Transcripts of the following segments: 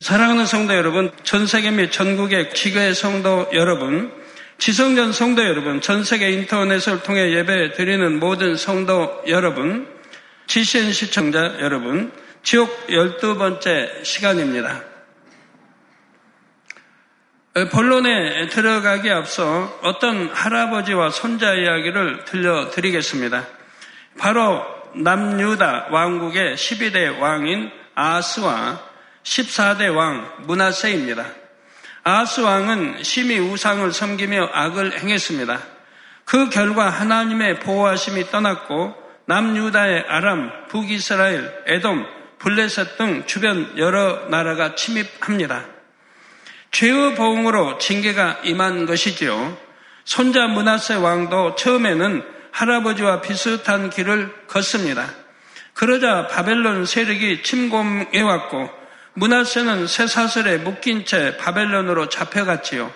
사랑하는 성도 여러분, 전 세계 및 전국의 기교의 성도 여러분, 지성전 성도 여러분, 전 세계 인터넷을 통해 예배 드리는 모든 성도 여러분, GCN 시청자 여러분, 지옥 12번째 시간입니다. 본론에 들어가기 앞서 어떤 할아버지와 손자 이야기를 들려드리겠습니다. 바로 남유다 왕국의 12대 왕인 아스와 14대 왕 문하세입니다. 아스 왕은 심히 우상을 섬기며 악을 행했습니다. 그 결과 하나님의 보호하심이 떠났고 남유다의 아람, 북이스라엘, 에돔, 블레셋 등 주변 여러 나라가 침입합니다. 죄의 보응으로 징계가 임한 것이지요. 손자 문하세 왕도 처음에는 할아버지와 비슷한 길을 걷습니다. 그러자 바벨론 세력이 침공해왔고 문하세는 쇠사슬에 묶인 채 바벨론으로 잡혀갔지요.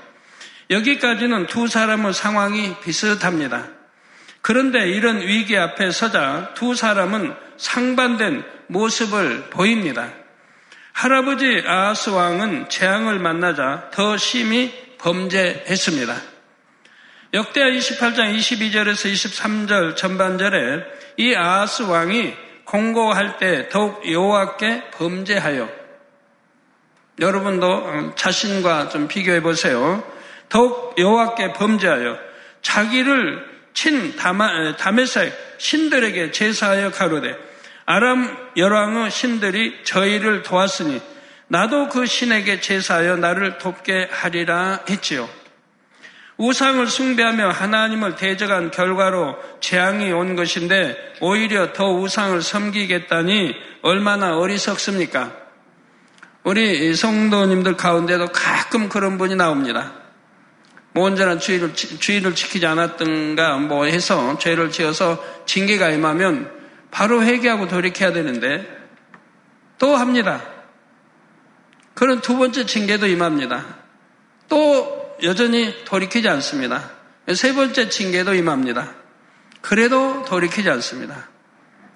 여기까지는 두 사람의 상황이 비슷합니다. 그런데 이런 위기 앞에 서자 두 사람은 상반된 모습을 보입니다. 할아버지 아하스 왕은 재앙을 만나자 더 심히 범죄했습니다. 역대하 28장 22절에서 23절 전반절에 이 아하스 왕이 공고할 때 더욱 여호와께 범죄하여 여러분도 자신과 좀 비교해 보세요. 더욱 여호와께 범죄하여 자기를 친 다메색 신들에게 제사하여 가로되 아람 열왕의 신들이 저희를 도왔으니 나도 그 신에게 제사하여 나를 돕게 하리라 했지요. 우상을 숭배하며 하나님을 대적한 결과로 재앙이 온 것인데 오히려 더 우상을 섬기겠다니 얼마나 어리석습니까? 우리 성도님들 가운데도 가끔 그런 분이 나옵니다. 뭐 온전한 주의를, 주의를 지키지 않았던가 뭐 해서 죄를 지어서 징계가 임하면 바로 회개하고 돌이켜야 되는데 또 합니다. 그런 두 번째 징계도 임합니다. 또 여전히 돌이키지 않습니다. 세 번째 징계도 임합니다. 그래도 돌이키지 않습니다.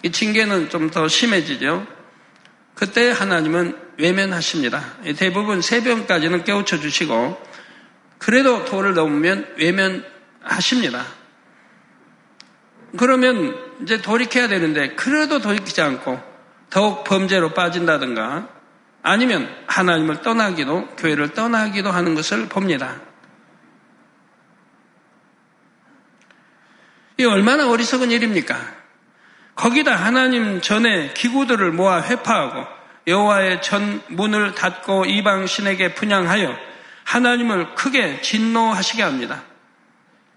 이 징계는 좀 더 심해지죠. 그때 하나님은 외면하십니다. 대부분 새벽까지는 깨우쳐 주시고 그래도 돌을 넘으면 외면하십니다. 그러면 이제 돌이켜야 되는데 그래도 돌이키지 않고 더욱 범죄로 빠진다든가 아니면 하나님을 떠나기도 교회를 떠나기도 하는 것을 봅니다. 이 얼마나 어리석은 일입니까? 거기다 하나님 전에 기구들을 모아 회파하고 여호와의 전 문을 닫고 이방 신에게 분양하여 하나님을 크게 진노하시게 합니다.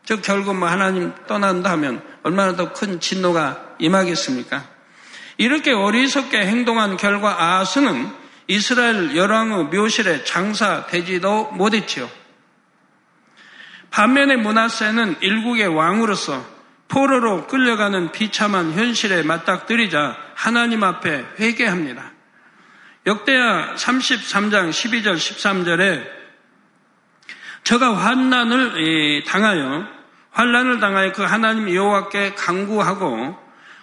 즉 결국 뭐 하나님 떠난다 하면 얼마나 더 큰 진노가 임하겠습니까? 이렇게 어리석게 행동한 결과 아하스는 이스라엘 열왕의 묘실에 장사되지도 못했지요. 반면에 문하세는 일국의 왕으로서 포로로 끌려가는 비참한 현실에 맞닥뜨리자 하나님 앞에 회개합니다. 역대하 33장 12절 13절에 저가 환난을 당하여 환난을 당하여 그 하나님 여호와께 강구하고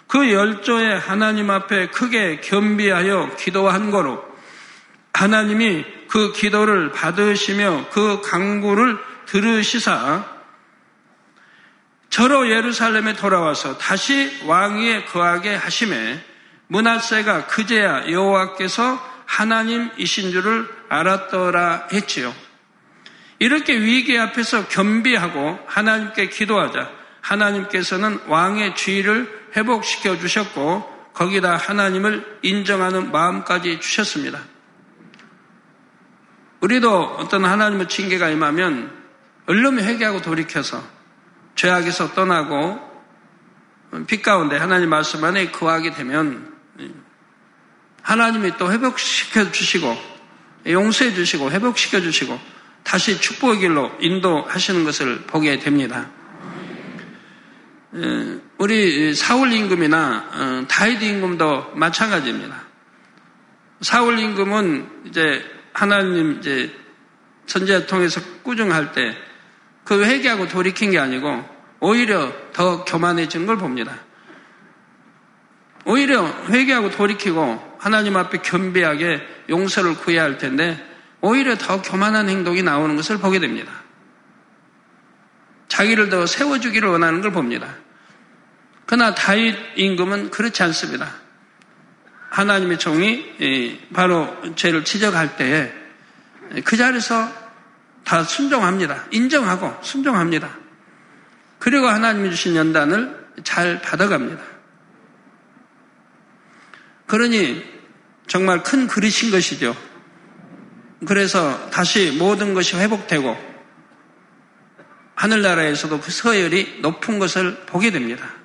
그 열조의 하나님 앞에 크게 겸비하여 기도한 거로 하나님이 그 기도를 받으시며 그 강구를 들으시사 저로 예루살렘에 돌아와서 다시 왕위에 거하게 하심에 문하세가 그제야 여호와께서 하나님이신 줄을 알았더라 했지요. 이렇게 위기 앞에서 겸비하고 하나님께 기도하자 하나님께서는 왕의 지위를 회복시켜 주셨고 거기다 하나님을 인정하는 마음까지 주셨습니다. 우리도 어떤 하나님의 징계가 임하면 얼른 회개하고 돌이켜서 죄악에서 떠나고 빛 가운데 하나님 말씀 안에 거하게 되면 하나님이 또 회복시켜 주시고 용서해 주시고 회복시켜 주시고 다시 축복의 길로 인도하시는 것을 보게 됩니다. 우리 사울 임금이나 어, 다이드 임금도 마찬가지입니다. 사울 임금은 이제 하나님 이제 선제 통해서 꾸중할 때 그 회개하고 돌이킨 게 아니고 오히려 더 교만해진 걸 봅니다. 오히려 회개하고 돌이키고 하나님 앞에 겸비하게 용서를 구해야 할 텐데 오히려 더 교만한 행동이 나오는 것을 보게 됩니다. 자기를 더 세워주기를 원하는 걸 봅니다. 그러나 다윗 임금은 그렇지 않습니다. 하나님의 종이 바로 죄를 지적할 때에 그 자리에서 다 순종합니다. 인정하고 순종합니다. 그리고 하나님이 주신 연단을 잘 받아갑니다. 그러니 정말 큰 그릇인 것이죠. 그래서 다시 모든 것이 회복되고 하늘나라에서도 그 서열이 높은 것을 보게 됩니다.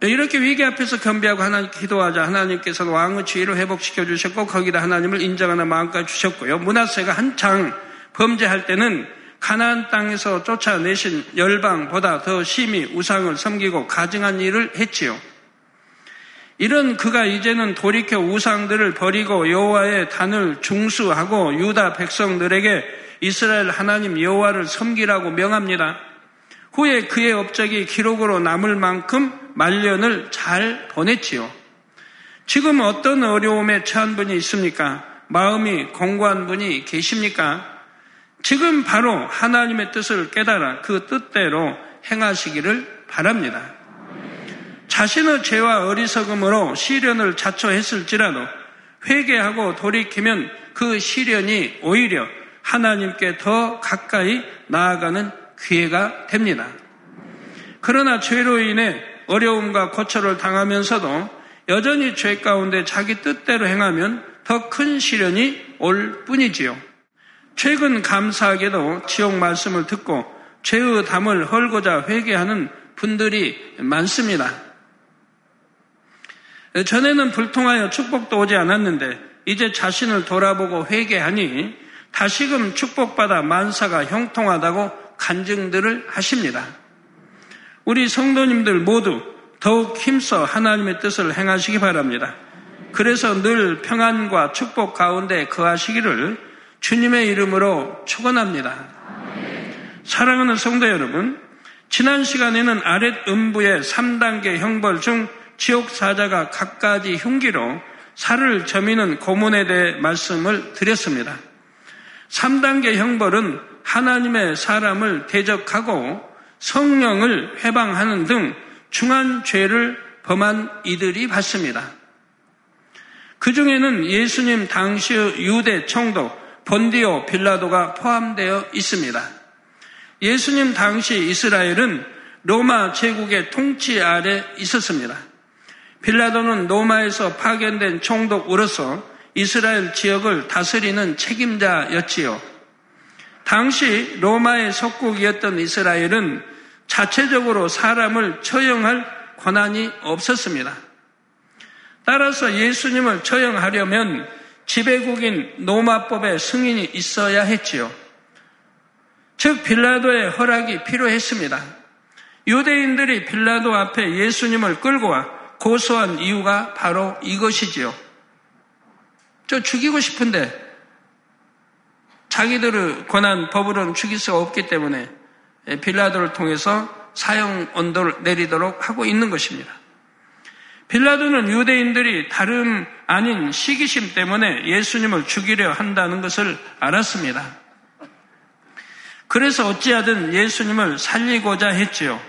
이렇게 위기 앞에서 겸비하고 하나님 기도하자 하나님께서 왕의 지위를 회복시켜 주셨고 거기다 하나님을 인정하는 마음까지 주셨고요. 문하세가 한창 범죄할 때는 가나안 땅에서 쫓아내신 열방보다 더 심히 우상을 섬기고 가증한 일을 했지요. 이런 그가 이제는 돌이켜 우상들을 버리고 여호와의 단을 중수하고 유다 백성들에게 이스라엘 하나님 여호와를 섬기라고 명합니다. 후에 그의 업적이 기록으로 남을 만큼 말년을 잘 보냈지요. 지금 어떤 어려움에 처한 분이 있습니까? 마음이 공고한 분이 계십니까? 지금 바로 하나님의 뜻을 깨달아 그 뜻대로 행하시기를 바랍니다. 자신의 죄와 어리석음으로 시련을 자초했을지라도 회개하고 돌이키면 그 시련이 오히려 하나님께 더 가까이 나아가는 기회가 됩니다. 그러나 죄로 인해 어려움과 고초를 당하면서도 여전히 죄 가운데 자기 뜻대로 행하면 더 큰 시련이 올 뿐이지요. 최근 감사하게도 지옥 말씀을 듣고 죄의 담을 헐고자 회개하는 분들이 많습니다. 전에는 불통하여 축복도 오지 않았는데 이제 자신을 돌아보고 회개하니 다시금 축복받아 만사가 형통하다고 간증들을 하십니다. 우리 성도님들 모두 더욱 힘써 하나님의 뜻을 행하시기 바랍니다. 그래서 늘 평안과 축복 가운데 거하시기를 주님의 이름으로 축원합니다. 사랑하는 성도 여러분, 지난 시간에는 아랫 음부의 3단계 형벌 중 지옥 사자가 각가지 흉기로 살을 저미는 고문에 대해 말씀을 드렸습니다. 3단계 형벌은 하나님의 사람을 대적하고 성령을 해방하는 등 중한 죄를 범한 이들이 받습니다. 그 중에는 예수님 당시의 유대 총독 본디오 빌라도가 포함되어 있습니다. 예수님 당시 이스라엘은 로마 제국의 통치 아래 있었습니다. 빌라도는 로마에서 파견된 총독으로서 이스라엘 지역을 다스리는 책임자였지요. 당시 로마의 속국이었던 이스라엘은 자체적으로 사람을 처형할 권한이 없었습니다. 따라서 예수님을 처형하려면 지배국인 로마법의 승인이 있어야 했지요. 즉 빌라도의 허락이 필요했습니다. 유대인들이 빌라도 앞에 예수님을 끌고 와 고소한 이유가 바로 이것이지요. 저 죽이고 싶은데 자기들의 권한 법으로는 죽일 수가 없기 때문에 빌라도를 통해서 사형 언도를 내리도록 하고 있는 것입니다. 빌라도는 유대인들이 다름 아닌 시기심 때문에 예수님을 죽이려 한다는 것을 알았습니다. 그래서 어찌하든 예수님을 살리고자 했지요.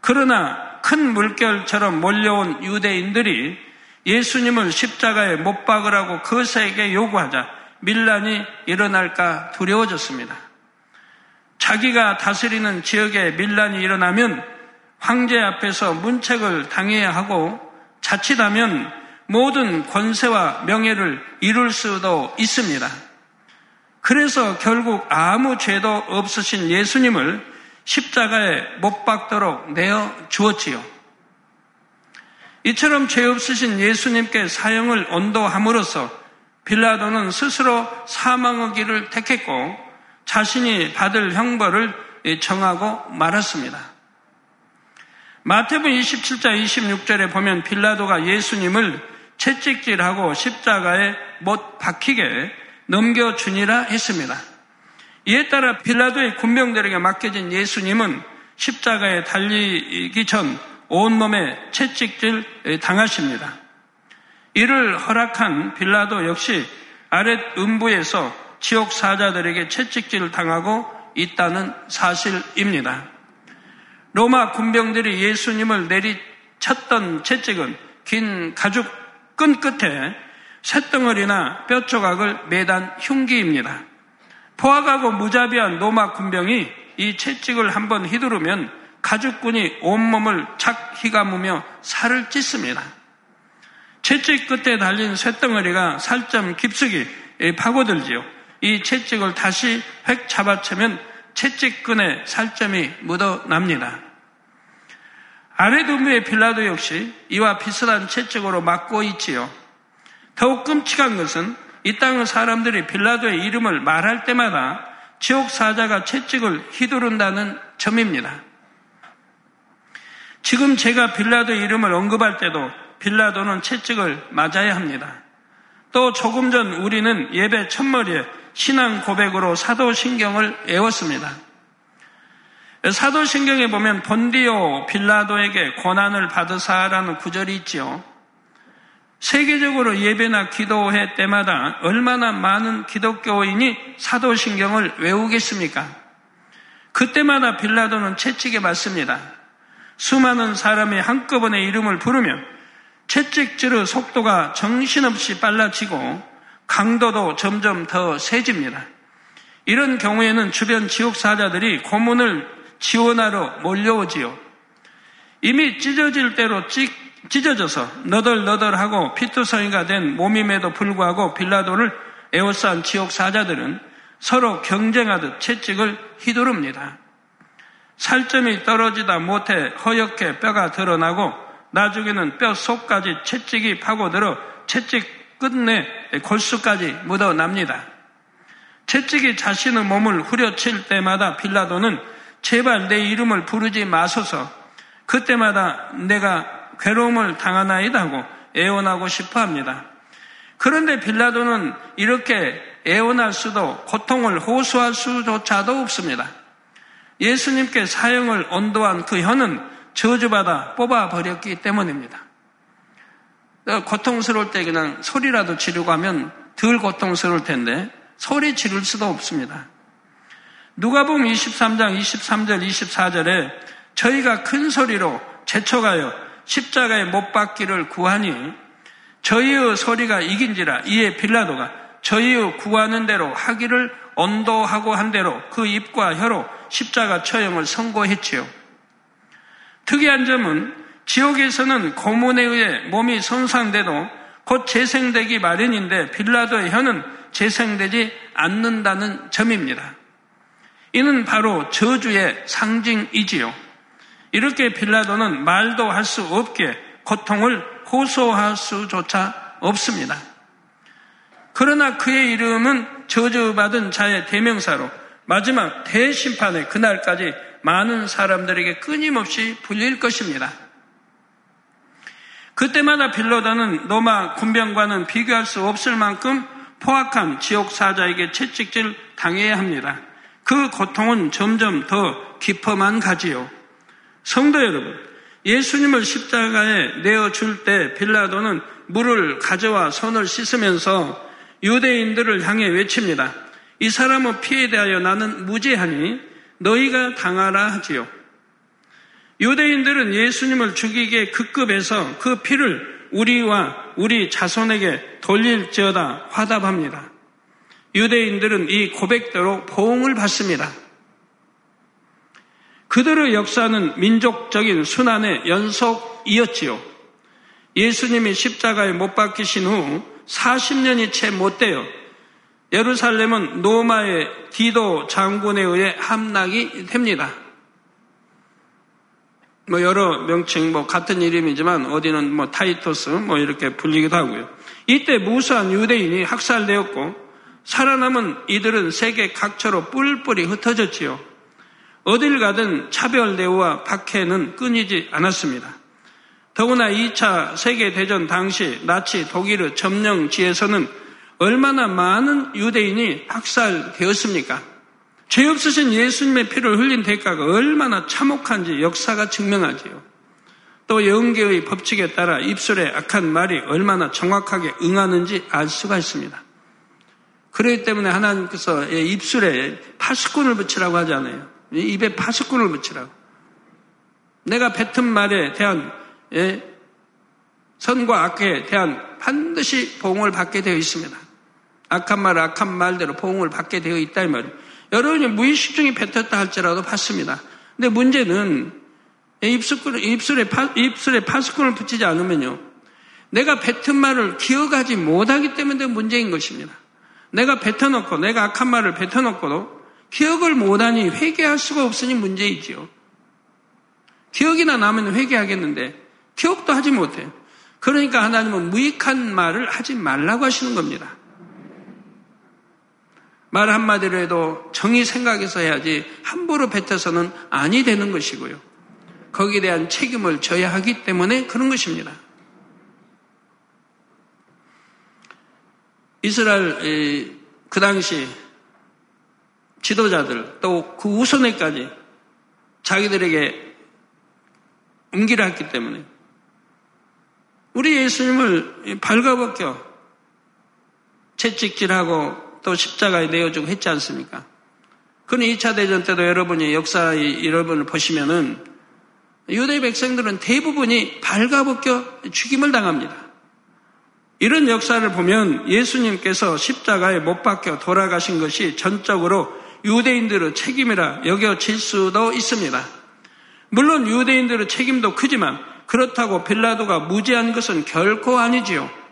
그러나 큰 물결처럼 몰려온 유대인들이 예수님을 십자가에 못 박으라고 그세에게 요구하자 밀란이 일어날까 두려워졌습니다. 자기가 다스리는 지역에 밀란이 일어나면 황제 앞에서 문책을 당해야 하고 자칫하면 모든 권세와 명예를 이룰 수도 있습니다. 그래서 결국 아무 죄도 없으신 예수님을 십자가에 못 박도록 내어 주었지요. 이처럼 죄 없으신 예수님께 사형을 언도함으로써 빌라도는 스스로 길을 택했고 자신이 받을 형벌을 정하고 말았습니다. 마태복 27장 26절에 보면 빌라도가 예수님을 채찍질하고 십자가에 못 박히게 넘겨주니라 했습니다. 이에 따라 빌라도의 군병들에게 맡겨진 예수님은 십자가에 달리기 전 온몸에 채찍질 당하십니다. 이를 허락한 빌라도 역시 아랫 음부에서 지옥 사자들에게 채찍질을 당하고 있다는 사실입니다. 로마 군병들이 예수님을 내리쳤던 채찍은 긴 가죽 끈 끝에 쇳덩어리나 뼈 조각을 매단 흉기입니다. 포악하고 무자비한 로마 군병이 이 채찍을 한번 휘두르면 가죽꾼이 온몸을 착 휘감으며 살을 찢습니다. 채찍 끝에 달린 쇳덩어리가 살점 깊숙이 파고들지요. 이 채찍을 다시 획 잡아채면 채찍끈에 살점이 묻어납니다. 아래두무의 빌라도 역시 이와 비슷한 채찍으로 맞고 있지요. 더욱 끔찍한 것은 이 땅의 사람들이 빌라도의 이름을 말할 때마다 지옥 사자가 채찍을 휘두른다는 점입니다. 지금 제가 빌라도 이름을 언급할 때도 빌라도는 채찍을 맞아야 합니다. 또 조금 전 우리는 예배 첫머리에 신앙 고백으로 사도신경을 외웠습니다. 사도신경에 보면 본디오 빌라도에게 고난을 받으사라는 구절이 있지요. 세계적으로 예배나 기도회 때마다 얼마나 많은 기독교인이 사도신경을 외우겠습니까? 그때마다 빌라도는 채찍에 맞습니다. 수많은 사람이 한꺼번에 이름을 부르면 채찍질의 속도가 정신없이 빨라지고 강도도 점점 더 세집니다. 이런 경우에는 주변 지옥 사자들이 고문을 지원하러 몰려오지요. 이미 찢어질 대로 찢, 찢어져서 너덜너덜하고 피투성이가 된 몸임에도 불구하고 빌라도를 에워싼 지옥 사자들은 서로 경쟁하듯 채찍을 휘두릅니다. 살점이 떨어지다 못해 허옇게 뼈가 드러나고 나중에는 뼈 속까지 채찍이 파고들어 채찍 끝내 골수까지 묻어납니다. 채찍이 자신의 몸을 후려칠 때마다 빌라도는 제발 내 이름을 부르지 마소서 그때마다 내가 괴로움을 당하나이다 고 애원하고 싶어 합니다. 그런데 빌라도는 이렇게 애원할 수도 고통을 호소할 수조차도 없습니다. 예수님께 사형을 언도한 그 혀는 저주받아 뽑아버렸기 때문입니다. 고통스러울 때 그냥 소리라도 지르고 하면 덜 고통스러울 텐데 소리 지를 수도 없습니다. 누가복음 23장 23절 24절에 저희가 큰 소리로 재촉하여 십자가에 못 박기를 구하니 저희의 소리가 이긴지라 이에 빌라도가 저희의 구하는 대로 하기를 언도하고 한 대로 그 입과 혀로 십자가 처형을 선고했지요. 특이한 점은 지옥에서는 고문에 의해 몸이 손상돼도 곧 재생되기 마련인데 빌라도의 혀는 재생되지 않는다는 점입니다. 이는 바로 저주의 상징이지요. 이렇게 빌라도는 말도 할 수 없게 고통을 호소할 수조차 없습니다. 그러나 그의 이름은 저주받은 자의 대명사로 마지막 대심판의 그날까지 많은 사람들에게 끊임없이 불릴 것입니다. 그때마다 빌로다는 로마 군병과는 비교할 수 없을 만큼 포악한 지옥 사자에게 채찍질 당해야 합니다. 그 고통은 점점 더 깊어만 가지요. 성도 여러분, 예수님을 십자가에 내어줄 때 빌라도는 물을 가져와 손을 씻으면서 유대인들을 향해 외칩니다. 이 사람은 피에 대하여 나는 무죄하니 너희가 당하라 하지요. 유대인들은 예수님을 죽이기에 급급해서 그 피를 우리와 우리 자손에게 돌릴지어다 화답합니다. 유대인들은 이 고백대로 보응을 받습니다. 그들의 역사는 민족적인 순환의 연속이었지요. 예수님이 십자가에 못 박히신 후 40년이 채 못 되어 예루살렘은 노마의 디도 장군에 의해 함락이 됩니다. 뭐 여러 명칭 뭐 같은 이름이지만 어디는 뭐 타이토스 뭐 이렇게 불리기도 하고요. 이때 무수한 유대인이 학살되었고 살아남은 이들은 세계 각처로 뿔뿔이 흩어졌지요. 어딜 가든 차별 대우와 박해는 끊이지 않았습니다. 더구나 2차 세계대전 당시 나치 독일의 점령지에서는 얼마나 많은 유대인이 학살되었습니까? 죄 없으신 예수님의 피를 흘린 대가가 얼마나 참혹한지 역사가 증명하지요. 또 영계의 법칙에 따라 입술에 악한 말이 얼마나 정확하게 응하는지 알 수가 있습니다. 그렇기 때문에 하나님께서 입술에 파수꾼을 붙이라고 하잖아요. 입에 파수꾼을 붙이라고. 내가 뱉은 말에 대한 선과 악에 대한 반드시 보응을 받게 되어 있습니다. 악한 말, 악한 말대로 보응을 받게 되어 있다 이 말이에요. 여러분이 무의식 중에 뱉었다 할지라도 받습니다. 근데 문제는 입술에, 입술에, 파, 입술에 파수꾼을 붙이지 않으면요. 내가 뱉은 말을 기억하지 못하기 때문에 문제인 것입니다. 내가 뱉어놓고, 내가 악한 말을 뱉어놓고도 기억을 못하니 회개할 수가 없으니 문제이지요. 기억이나 나면 회개하겠는데, 기억도 하지 못해요. 그러니까 하나님은 무익한 말을 하지 말라고 하시는 겁니다. 말 한마디로 해도 정의 생각해서 해야지 함부로 뱉어서는 아니 되는 것이고요. 거기에 대한 책임을 져야 하기 때문에 그런 것입니다. 이스라엘 그 당시 지도자들 또 그 우선에까지 자기들에게 옮기려 했기 때문에 우리 예수님을 발가벗겨 채찍질하고 또 십자가에 내어주고 했지 않습니까? 그는 2차 대전 때도 여러분이 역사 여러분을 보시면은 유대 백성들은 대부분이 발가벗겨 죽임을 당합니다. 이런 역사를 보면 예수님께서 십자가에 못 박혀 돌아가신 것이 전적으로 유대인들의 책임이라 여겨질 수도 있습니다. 물론 유대인들의 책임도 크지만 그렇다고 빌라도가 무죄한 것은 결코 아니지요.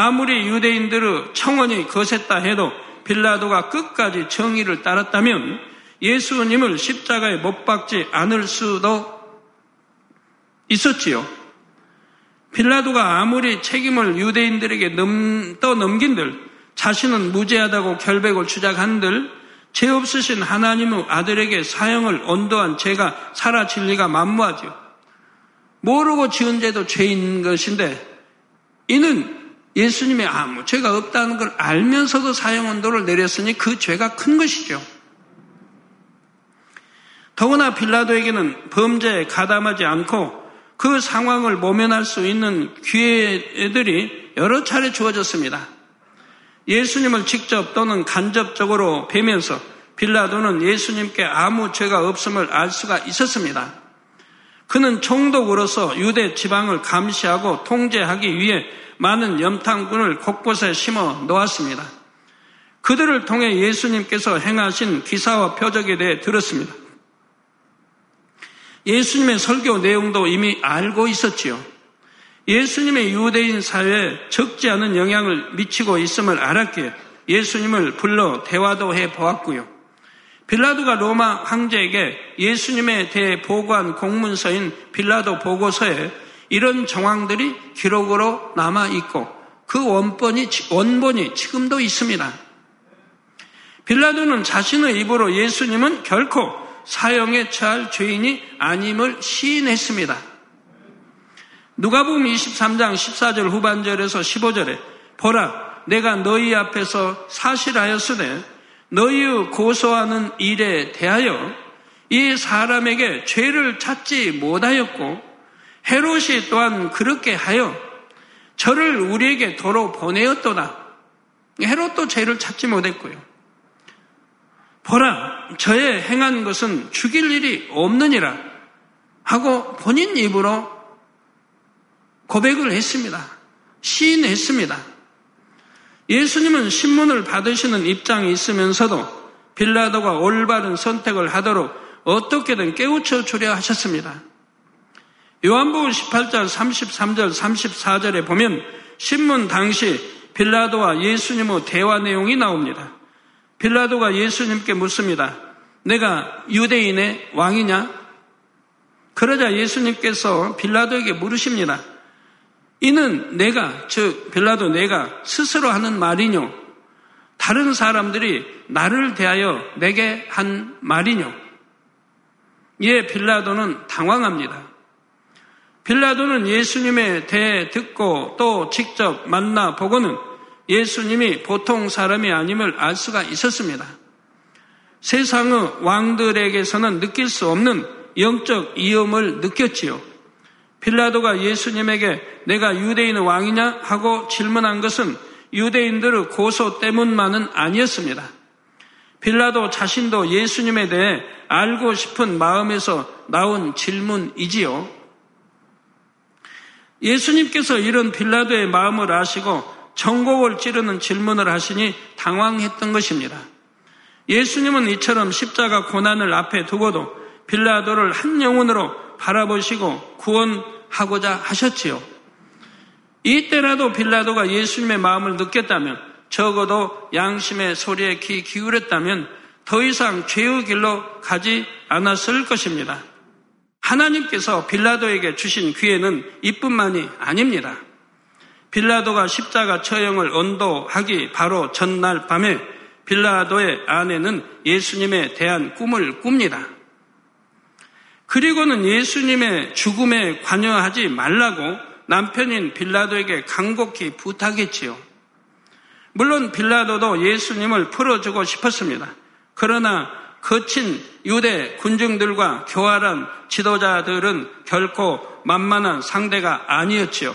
아무리 유대인들의 청원이 거셌다 해도 빌라도가 끝까지 정의를 따랐다면 예수님을 십자가에 못 박지 않을 수도 있었지요. 빌라도가 아무리 책임을 유대인들에게 넘, 떠넘긴들 자신은 무죄하다고 결백을 주장한들 죄 없으신 하나님의 아들에게 사형을 언도한 죄가 사라질 리가 만무하죠. 모르고 지은 죄도 죄인 것인데 이는 예수님의 아무 죄가 없다는 걸 알면서도 사형 언도를 내렸으니 그 죄가 큰 것이죠. 더구나 빌라도에게는 범죄에 가담하지 않고 그 상황을 모면할 수 있는 기회들이 여러 차례 주어졌습니다. 예수님을 직접 또는 간접적으로 뵈면서 빌라도는 예수님께 아무 죄가 없음을 알 수가 있었습니다. 그는 총독으로서 유대 지방을 감시하고 통제하기 위해 많은 염탐꾼을 곳곳에 심어 놓았습니다. 그들을 통해 예수님께서 행하신 기사와 표적에 대해 들었습니다. 예수님의 설교 내용도 이미 알고 있었지요. 예수님의 유대인 사회에 적지 않은 영향을 미치고 있음을 알았기에 예수님을 불러 대화도 해 보았고요. 빌라도가 로마 황제에게 예수님에 대해 보고한 공문서인 빌라도 보고서에 이런 정황들이 기록으로 남아 있고 그 원본이 원본이 지금도 있습니다. 빌라도는 자신의 입으로 예수님은 결코 사형에 처할 죄인이 아님을 시인했습니다. 누가복음 23장 14절 후반절에서 15절에 보라 내가 너희 앞에서 사실하였으되 너희의 고소하는 일에 대하여 이 사람에게 죄를 찾지 못하였고 헤롯이 또한 그렇게 하여 저를 우리에게 도로 보내었도다. 헤롯도 죄를 찾지 못했고요. 보라, 저의 행한 것은 죽일 일이 없느니라 하고 본인 입으로 고백을 했습니다. 시인했습니다. 예수님은 신문을 받으시는 입장이 있으면서도 빌라도가 올바른 선택을 하도록 어떻게든 깨우쳐 주려 하셨습니다. 요한복음 18장 33절 34절에 보면 신문 당시 빌라도와 예수님의 대화 내용이 나옵니다. 빌라도가 예수님께 묻습니다. 내가 유대인의 왕이냐? 그러자 예수님께서 빌라도에게 물으십니다. 이는 내가, 즉, 빌라도 내가 스스로 하는 말이뇨? 다른 사람들이 나를 대하여 내게 한 말이뇨? 예, 빌라도는 당황합니다. 빌라도는 예수님에 대해 듣고 또 직접 만나 보고는 예수님이 보통 사람이 아님을 알 수가 있었습니다. 세상의 왕들에게서는 느낄 수 없는 영적 이음을 느꼈지요. 빌라도가 예수님에게 내가 유대인 왕이냐 하고 질문한 것은 유대인들의 고소 때문만은 아니었습니다. 빌라도 자신도 예수님에 대해 알고 싶은 마음에서 나온 질문이지요. 예수님께서 이런 빌라도의 마음을 아시고 전곡을 찌르는 질문을 하시니 당황했던 것입니다. 예수님은 이처럼 십자가 고난을 앞에 두고도 빌라도를 한 영혼으로 바라보시고 구원하고자 하셨지요. 이때라도 빌라도가 예수님의 마음을 느꼈다면 적어도 양심의 소리에 귀 기울였다면 더 이상 죄의 길로 가지 않았을 것입니다. 하나님께서 빌라도에게 주신 기회는 이뿐만이 아닙니다. 빌라도가 십자가 처형을 언도하기 바로 전날 밤에 빌라도의 아내는 예수님에 대한 꿈을 꿉니다. 그리고는 예수님의 죽음에 관여하지 말라고 남편인 빌라도에게 간곡히 부탁했지요. 물론 빌라도도 예수님을 풀어주고 싶었습니다. 그러나 거친 유대 군중들과 교활한 지도자들은 결코 만만한 상대가 아니었지요.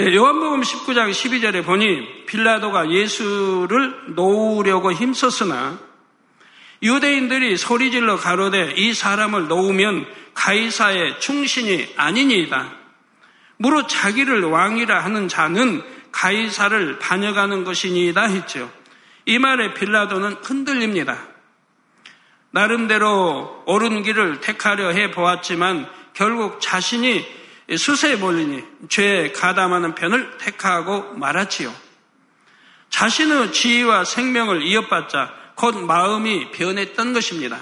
예, 요한복음 19장 12절에 보니 빌라도가 예수를 놓으려고 힘썼으나 유대인들이 소리질러 가로되 이 사람을 놓으면 가이사의 충신이 아니니이다. 무릇 자기를 왕이라 하는 자는 가이사를 반역하는 것이니이다 했죠. 이 말에 빌라도는 흔들립니다. 나름대로 옳은 길을 택하려 해 보았지만 결국 자신이 수세에 몰리니 죄에 가담하는 편을 택하고 말았지요. 자신의 지위와 생명을 이어받자 곧 마음이 변했던 것입니다.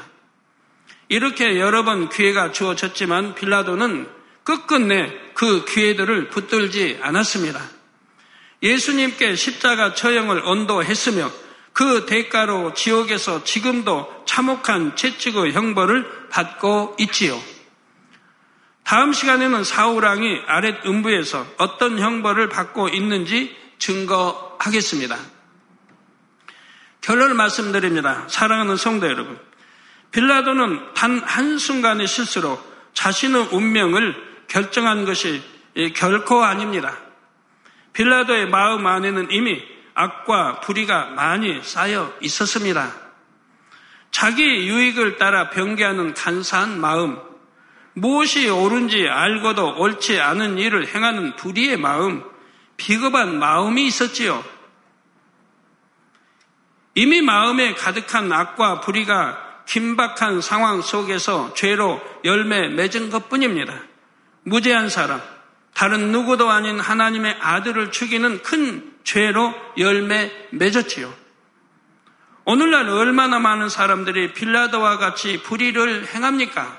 이렇게 여러 번 기회가 주어졌지만 빌라도는 끝끝내 그 기회들을 붙들지 않았습니다. 예수님께 십자가 처형을 언도했으며 그 대가로 지옥에서 지금도 참혹한 채찍의 형벌을 받고 있지요. 다음 시간에는 사우랑이 아랫 음부에서 어떤 형벌을 받고 있는지 증거하겠습니다. 결론을 말씀드립니다. 사랑하는 성도 여러분. 빌라도는 단 한순간의 실수로 자신의 운명을 결정한 것이 결코 아닙니다. 빌라도의 마음 안에는 이미 악과 불의가 많이 쌓여 있었습니다. 자기 유익을 따라 변개하는 간사한 마음, 무엇이 옳은지 알고도 옳지 않은 일을 행하는 불의의 마음, 비겁한 마음이 있었지요. 이미 마음에 가득한 악과 불의가 긴박한 상황 속에서 죄로 열매 맺은 것 뿐입니다. 무죄한 사람, 다른 누구도 아닌 하나님의 아들을 죽이는 큰 죄로 열매 맺었지요. 오늘날 얼마나 많은 사람들이 빌라도와 같이 불의를 행합니까?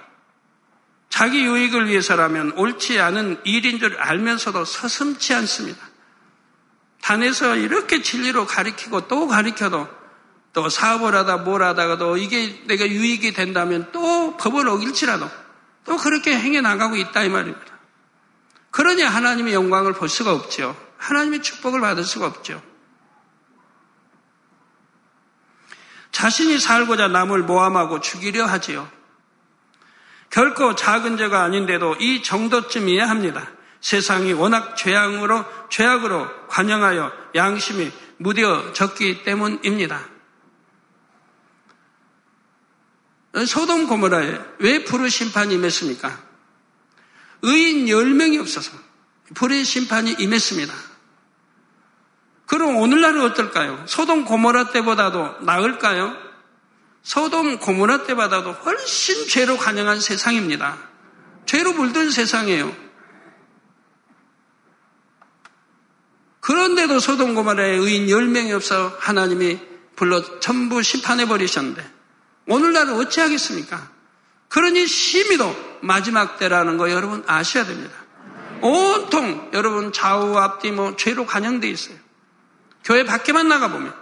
자기 유익을 위해서라면 옳지 않은 일인 줄 알면서도 서슴치 않습니다. 단에서 이렇게 진리로 가리키고 또 가리켜도 또 사업을 하다 뭘 하다가도 이게 내가 유익이 된다면 또 법을 어길지라도 또 그렇게 행해 나가고 있다 이 말입니다. 그러니 하나님의 영광을 볼 수가 없죠. 하나님의 축복을 받을 수가 없죠. 자신이 살고자 남을 모함하고 죽이려 하지요. 결코 작은 죄가 아닌데도 이 정도쯤이어야 합니다. 세상이 워낙 죄악으로, 죄악으로 관영하여 양심이 무뎌졌기 때문입니다. 소돔 고모라에 왜 불의 심판이 임했습니까? 의인 10명이 없어서 불의 심판이 임했습니다. 그럼 오늘날은 어떨까요? 소돔 고모라 때보다도 나을까요? 소돔 고모라 때보다도 훨씬 죄로 관영한 세상입니다. 죄로 물든 세상이에요. 그런데도 소돔 고모라에 의인 10명이 없어 하나님이 불러 전부 심판해 버리셨는데 오늘날은 어찌하겠습니까? 그러니 심히도 마지막 때라는 거 여러분 아셔야 됩니다. 온통 여러분 좌우 앞뒤 뭐 죄로 관영돼 있어요. 교회 밖에만 나가보면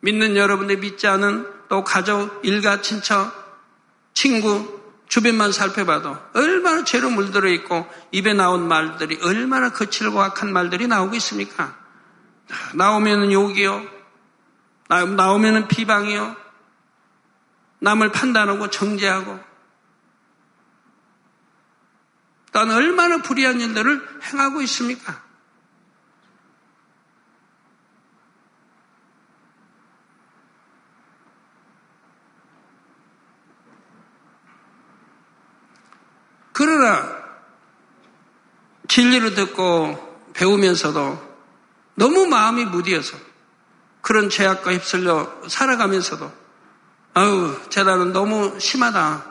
믿는 여러분들 믿지 않은 또 가족, 일가, 친척, 친구, 주변만 살펴봐도 얼마나 죄로 물들어 있고 입에 나온 말들이 얼마나 거칠고 악한 말들이 나오고 있습니까? 나오면은 욕이요. 나오면은 비방이요. 남을 판단하고 정죄하고 또한 얼마나 불의한 일들을 행하고 있습니까? 그러나 진리를 듣고 배우면서도 너무 마음이 무디어서 그런 죄악과 휩쓸려 살아가면서도 아우 재단은 너무 심하다.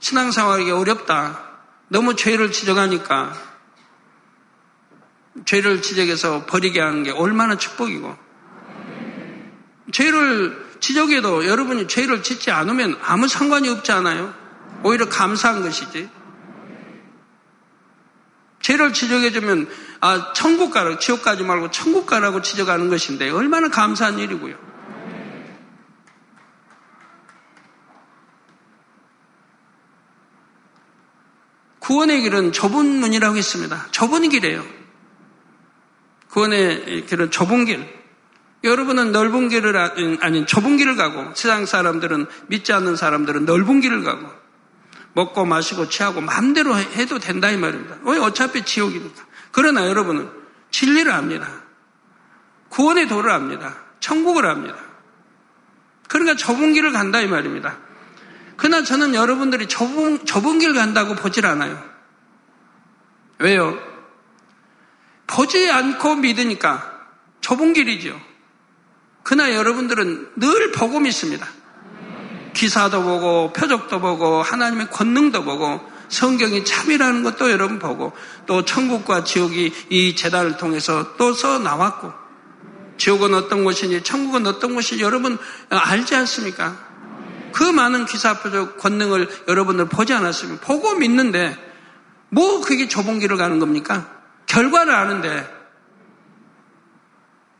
신앙생활이 어렵다. 너무 죄를 지적하니까 죄를 지적해서 버리게 하는 게 얼마나 축복이고 죄를 지적해도 여러분이 죄를 짓지 않으면 아무 상관이 없지 않아요? 오히려 감사한 것이지. 죄를 지적해주면 아 천국 가라 지옥 가지 말고 천국 가라고 지적하는 것인데 얼마나 감사한 일이고요. 구원의 길은 좁은 문이라고 했습니다. 좁은 길이에요. 구원의 길은 좁은 길. 여러분은 넓은 길을 아, 아닌 좁은 길을 가고 세상 사람들은 믿지 않는 사람들은 넓은 길을 가고 먹고 마시고 취하고 마음대로 해도 된다 이 말입니다. 왜 어차피 지옥이니까. 그러나 여러분은 진리를 압니다. 구원의 도를 압니다. 천국을 압니다. 그러니까 좁은 길을 간다 이 말입니다. 그러나 저는 여러분들이 좁은, 좁은 길 간다고 보질 않아요. 왜요? 보지 않고 믿으니까 좁은 길이죠. 그러나 여러분들은 늘 보고 믿습니다. 기사도 보고 표적도 보고 하나님의 권능도 보고 성경이 참이라는 것도 여러분 보고 또 천국과 지옥이 이 재단을 통해서 또 써 나왔고 지옥은 어떤 곳인지 천국은 어떤 곳인지 여러분 알지 않습니까? 그 많은 기사 표적 권능을 여러분들 보지 않았습니까? 보고 믿는데 뭐 그게 좁은 길을 가는 겁니까? 결과를 아는데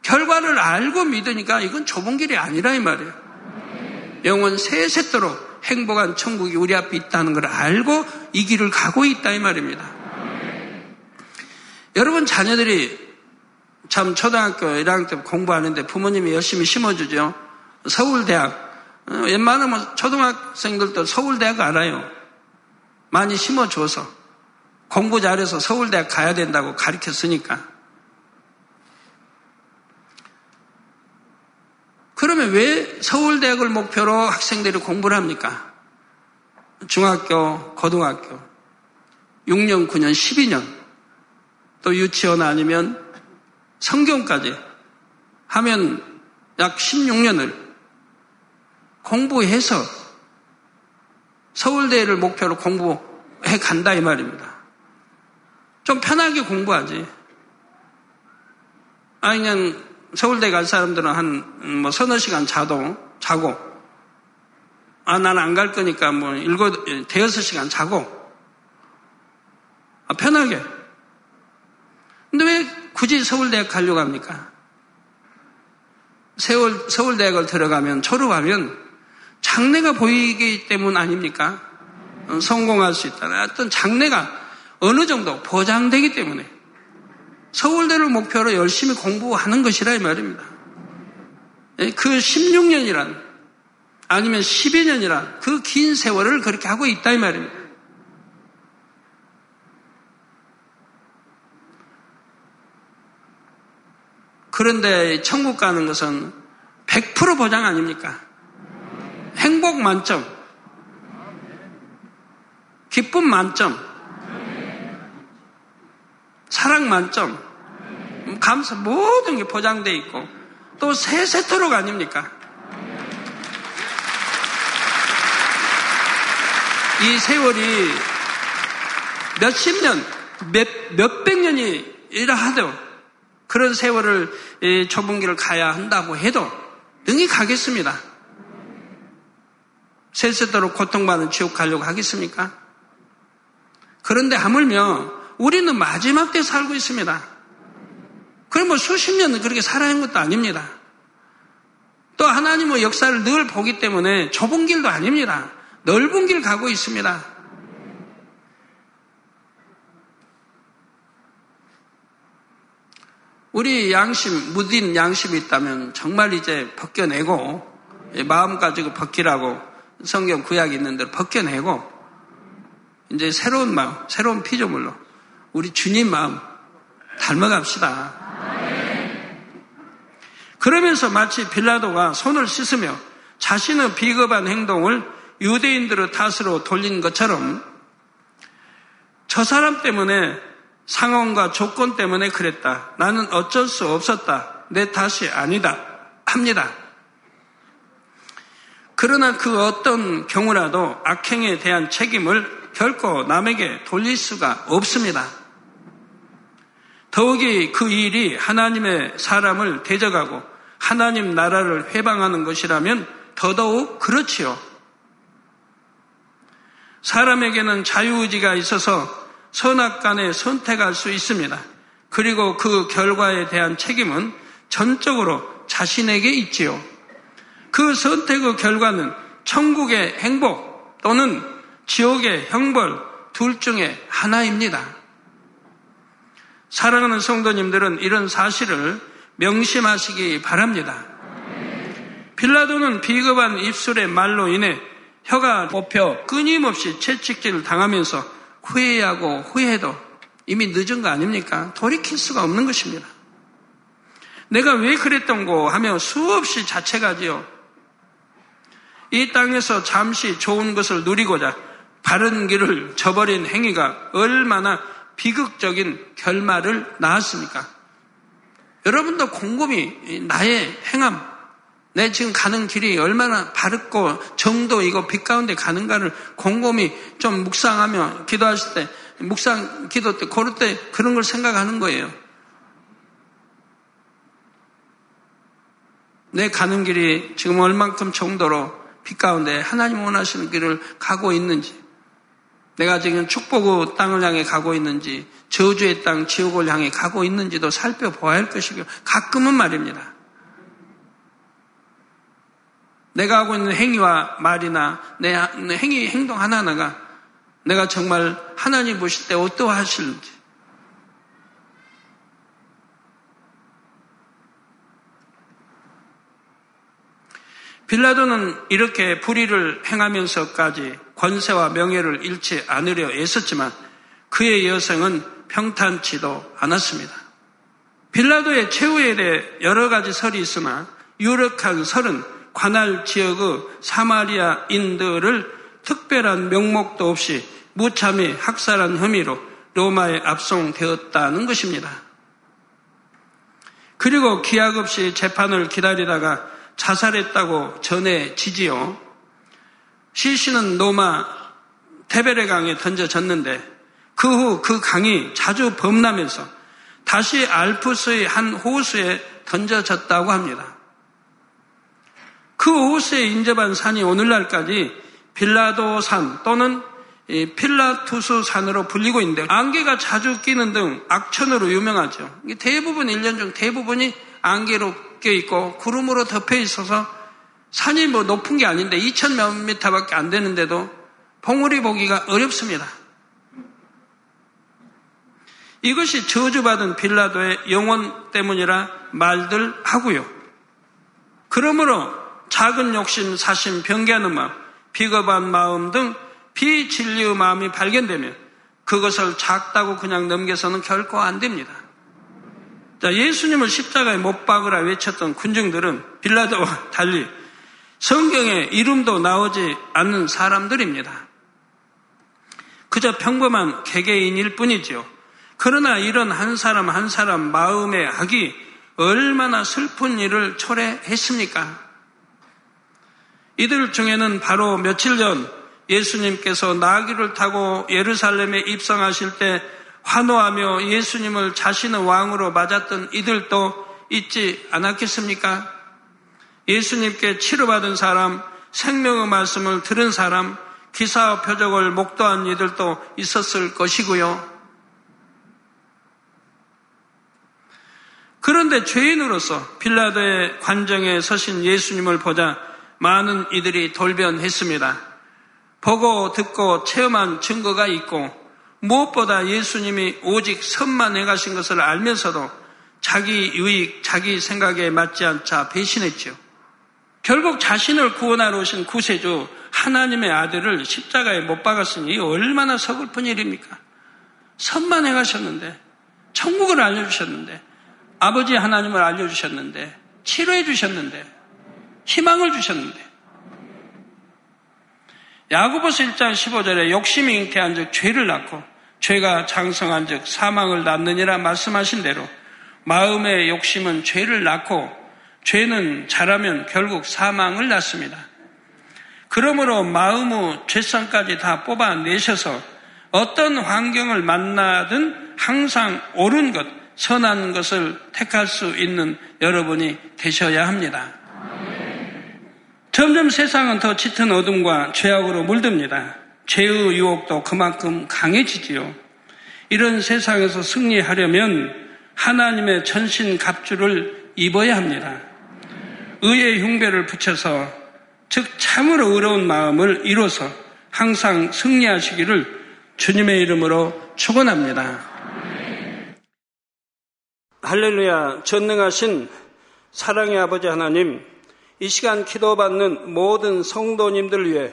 결과를 알고 믿으니까 이건 좁은 길이 아니라 이 말이에요. 영원 세세토록 행복한 천국이 우리 앞에 있다는 걸 알고 이 길을 가고 있다 이 말입니다. 여러분 자녀들이 참 초등학교 1학년 때 공부하는데 부모님이 열심히 심어주죠. 서울대학 어, 웬만하면 초등학생들도 서울대학 알아요. 많이 심어줘서 공부 잘해서 서울대학 가야 된다고 가르쳤으니까. 그러면 왜 서울대학을 목표로 학생들이 공부를 합니까? 중학교, 고등학교, 6년, 9년, 12년, 또 유치원 아니면 성경까지 하면 약 16년을 공부해서 서울대를 목표로 공부해 간다 이 말입니다. 좀 편하게 공부하지. 아 그냥 서울대 갈 사람들은 한 뭐 서너 시간 자도 자고 아 나는 안 갈 거니까 뭐 일곱 대여섯 시간 자고 아, 편하게. 근데 왜 굳이 서울대학 가려고 합니까? 서울, 서울대학을 들어가면 졸업하면 장래가 보이기 때문 아닙니까? 어, 성공할 수 있다는 어떤 장래가 어느 정도 보장되기 때문에 서울대를 목표로 열심히 공부하는 것이라 이 말입니다. 예, 그 16년이란 아니면 12년이란 그 긴 세월을 그렇게 하고 있다 이 말입니다. 그런데 천국 가는 것은 100% 보장 아닙니까? 행복 만점, 기쁨 만점, 사랑 만점, 감사 모든 게 포장되어 있고 또 세세토록 아닙니까? 이 세월이 몇십 년, 몇, 몇백 년이라 하도 그런 세월을 좁은 길을 가야 한다고 해도 능히 가겠습니다. 세세도록 고통받는 지옥 가려고 하겠습니까? 그런데 하물며 우리는 마지막 때 살고 있습니다. 그럼 뭐 수십 년 그렇게 하는 것도 아닙니다. 또 하나님의 역사를 늘 보기 때문에 좁은 길도 아닙니다. 넓은 길 가고 있습니다. 우리 양심, 무딘 양심이 있다면 정말 이제 벗겨내고 마음 가지고 벗기라고 성경 구약이 있는 대로 벗겨내고 이제 새로운 마음, 새로운 피조물로 우리 주님 마음 닮아갑시다. 그러면서 마치 빌라도가 손을 씻으며 자신의 비겁한 행동을 유대인들의 탓으로 돌린 것처럼 저 사람 때문에 상황과 조건 때문에 그랬다. 나는 어쩔 수 없었다. 내 탓이 아니다. 합니다. 그러나 그 어떤 경우라도 악행에 대한 책임을 결코 남에게 돌릴 수가 없습니다. 더욱이 그 일이 하나님의 사람을 대적하고 하나님 나라를 회방하는 것이라면 더더욱 그렇지요. 사람에게는 자유의지가 있어서 선악 간에 선택할 수 있습니다. 그리고 그 결과에 대한 책임은 전적으로 자신에게 있지요. 그 선택의 결과는 천국의 행복 또는 지옥의 형벌 둘 중에 하나입니다. 사랑하는 성도님들은 이런 사실을 명심하시기 바랍니다. 빌라도는 비겁한 입술의 말로 인해 혀가 뽑혀 끊임없이 채찍질을 당하면서 후회하고 후회해도 이미 늦은 거 아닙니까? 돌이킬 수가 없는 것입니다. 내가 왜 그랬던고 하며 수없이 자책하지요. 이 땅에서 잠시 좋은 것을 누리고자 바른 길을 저버린 행위가 얼마나 비극적인 결말을 낳았습니까? 여러분도 곰곰이 나의 행함, 내 지금 가는 길이 얼마나 바르고 정도이고 빛 가운데 가는가를 곰곰이 좀 묵상하며 기도하실 때, 묵상 기도 때, 고를 때 그런 걸 생각하는 거예요. 내 가는 길이 지금 얼만큼 정도로 빛 가운데 하나님 원하시는 길을 가고 있는지, 내가 지금 축복의 땅을 향해 가고 있는지, 저주의 땅, 지옥을 향해 가고 있는지도 살펴보아야 할 것이고, 가끔은 말입니다. 내가 하고 있는 행위와 말이나 내 행위, 행동 하나하나가 내가 정말 하나님 보실 때 어떠하실지. 빌라도는 이렇게 불의를 행하면서까지 권세와 명예를 잃지 않으려 애썼지만 그의 여성은 평탄치도 않았습니다. 빌라도의 최후에 대해 여러 가지 설이 있으나 유력한 설은 관할 지역의 사마리아인들을 특별한 명목도 없이 무참히 학살한 혐의로 로마에 압송되었다는 것입니다. 그리고 기약 없이 재판을 기다리다가 자살했다고 전해지지요. 시신은 로마 테베레 강에 던져졌는데 그 후그 그 강이 자주 범람해서 다시 알프스의 한 호수에 던져졌다고 합니다. 그 호수에 인접한 산이 오늘날까지 빌라도 산 또는 필라투스 산으로 불리고 있는데 안개가 자주 끼는 등 악천으로 유명하죠. 대부분 1년 중 대부분이 안개로 껴 있고 구름으로 덮여 있어서 산이 뭐 높은 게 아닌데 2천 몇 미터밖에 안 되는데도 봉우리 보기가 어렵습니다. 이것이 저주받은 빌라도의 영혼 때문이라 말들 하고요. 그러므로 작은 욕심, 사심, 변개하는 마음, 비겁한 마음 등 비진리의 마음이 발견되면 그것을 작다고 그냥 넘겨서는 결코 안 됩니다. 자, 예수님을 십자가에 못 박으라 외쳤던 군중들은 빌라도와 달리 성경에 이름도 나오지 않는 사람들입니다. 그저 평범한 개개인일 뿐이지요. 그러나 이런 한 사람 한 사람 마음의 악이 얼마나 슬픈 일을 초래했습니까? 이들 중에는 바로 며칠 전 예수님께서 나귀를 타고 예루살렘에 입성하실 때 환호하며 예수님을 자신의 왕으로 맞았던 이들도 있지 않았겠습니까? 예수님께 치료받은 사람, 생명의 말씀을 들은 사람, 기사와 표적을 목도한 이들도 있었을 것이고요. 그런데 죄인으로서 빌라도의 관정에 서신 예수님을 보자 많은 이들이 돌변했습니다. 보고 듣고 체험한 증거가 있고 무엇보다 예수님이 오직 선만 행하신 것을 알면서도 자기 유익, 자기 생각에 맞지 않자 배신했죠. 결국 자신을 구원하러 오신 구세주 하나님의 아들을 십자가에 못 박았으니 얼마나 서글픈 일입니까? 선만 행하셨는데, 천국을 알려주셨는데, 아버지 하나님을 알려주셨는데, 치료해 주셨는데, 희망을 주셨는데, 야구보서 1장 15절에 욕심이 잉태한 즉 죄를 낳고 죄가 장성한 즉 사망을 낳느니라 말씀하신 대로 마음의 욕심은 죄를 낳고 죄는 자라면 결국 사망을 낳습니다. 그러므로 마음의 죄성까지 다 뽑아내셔서 어떤 환경을 만나든 항상 옳은 것, 선한 것을 택할 수 있는 여러분이 되셔야 합니다. 점점 세상은 더 짙은 어둠과 죄악으로 물듭니다. 죄의 유혹도 그만큼 강해지지요. 이런 세상에서 승리하려면 하나님의 전신 갑주를 입어야 합니다. 의의 흉배를 붙여서 즉 참으로 의로운 마음을 이뤄서 항상 승리하시기를 주님의 이름으로 축원합니다. 할렐루야 전능하신 사랑의 아버지 하나님 이 시간 기도받는 모든 성도님들 위해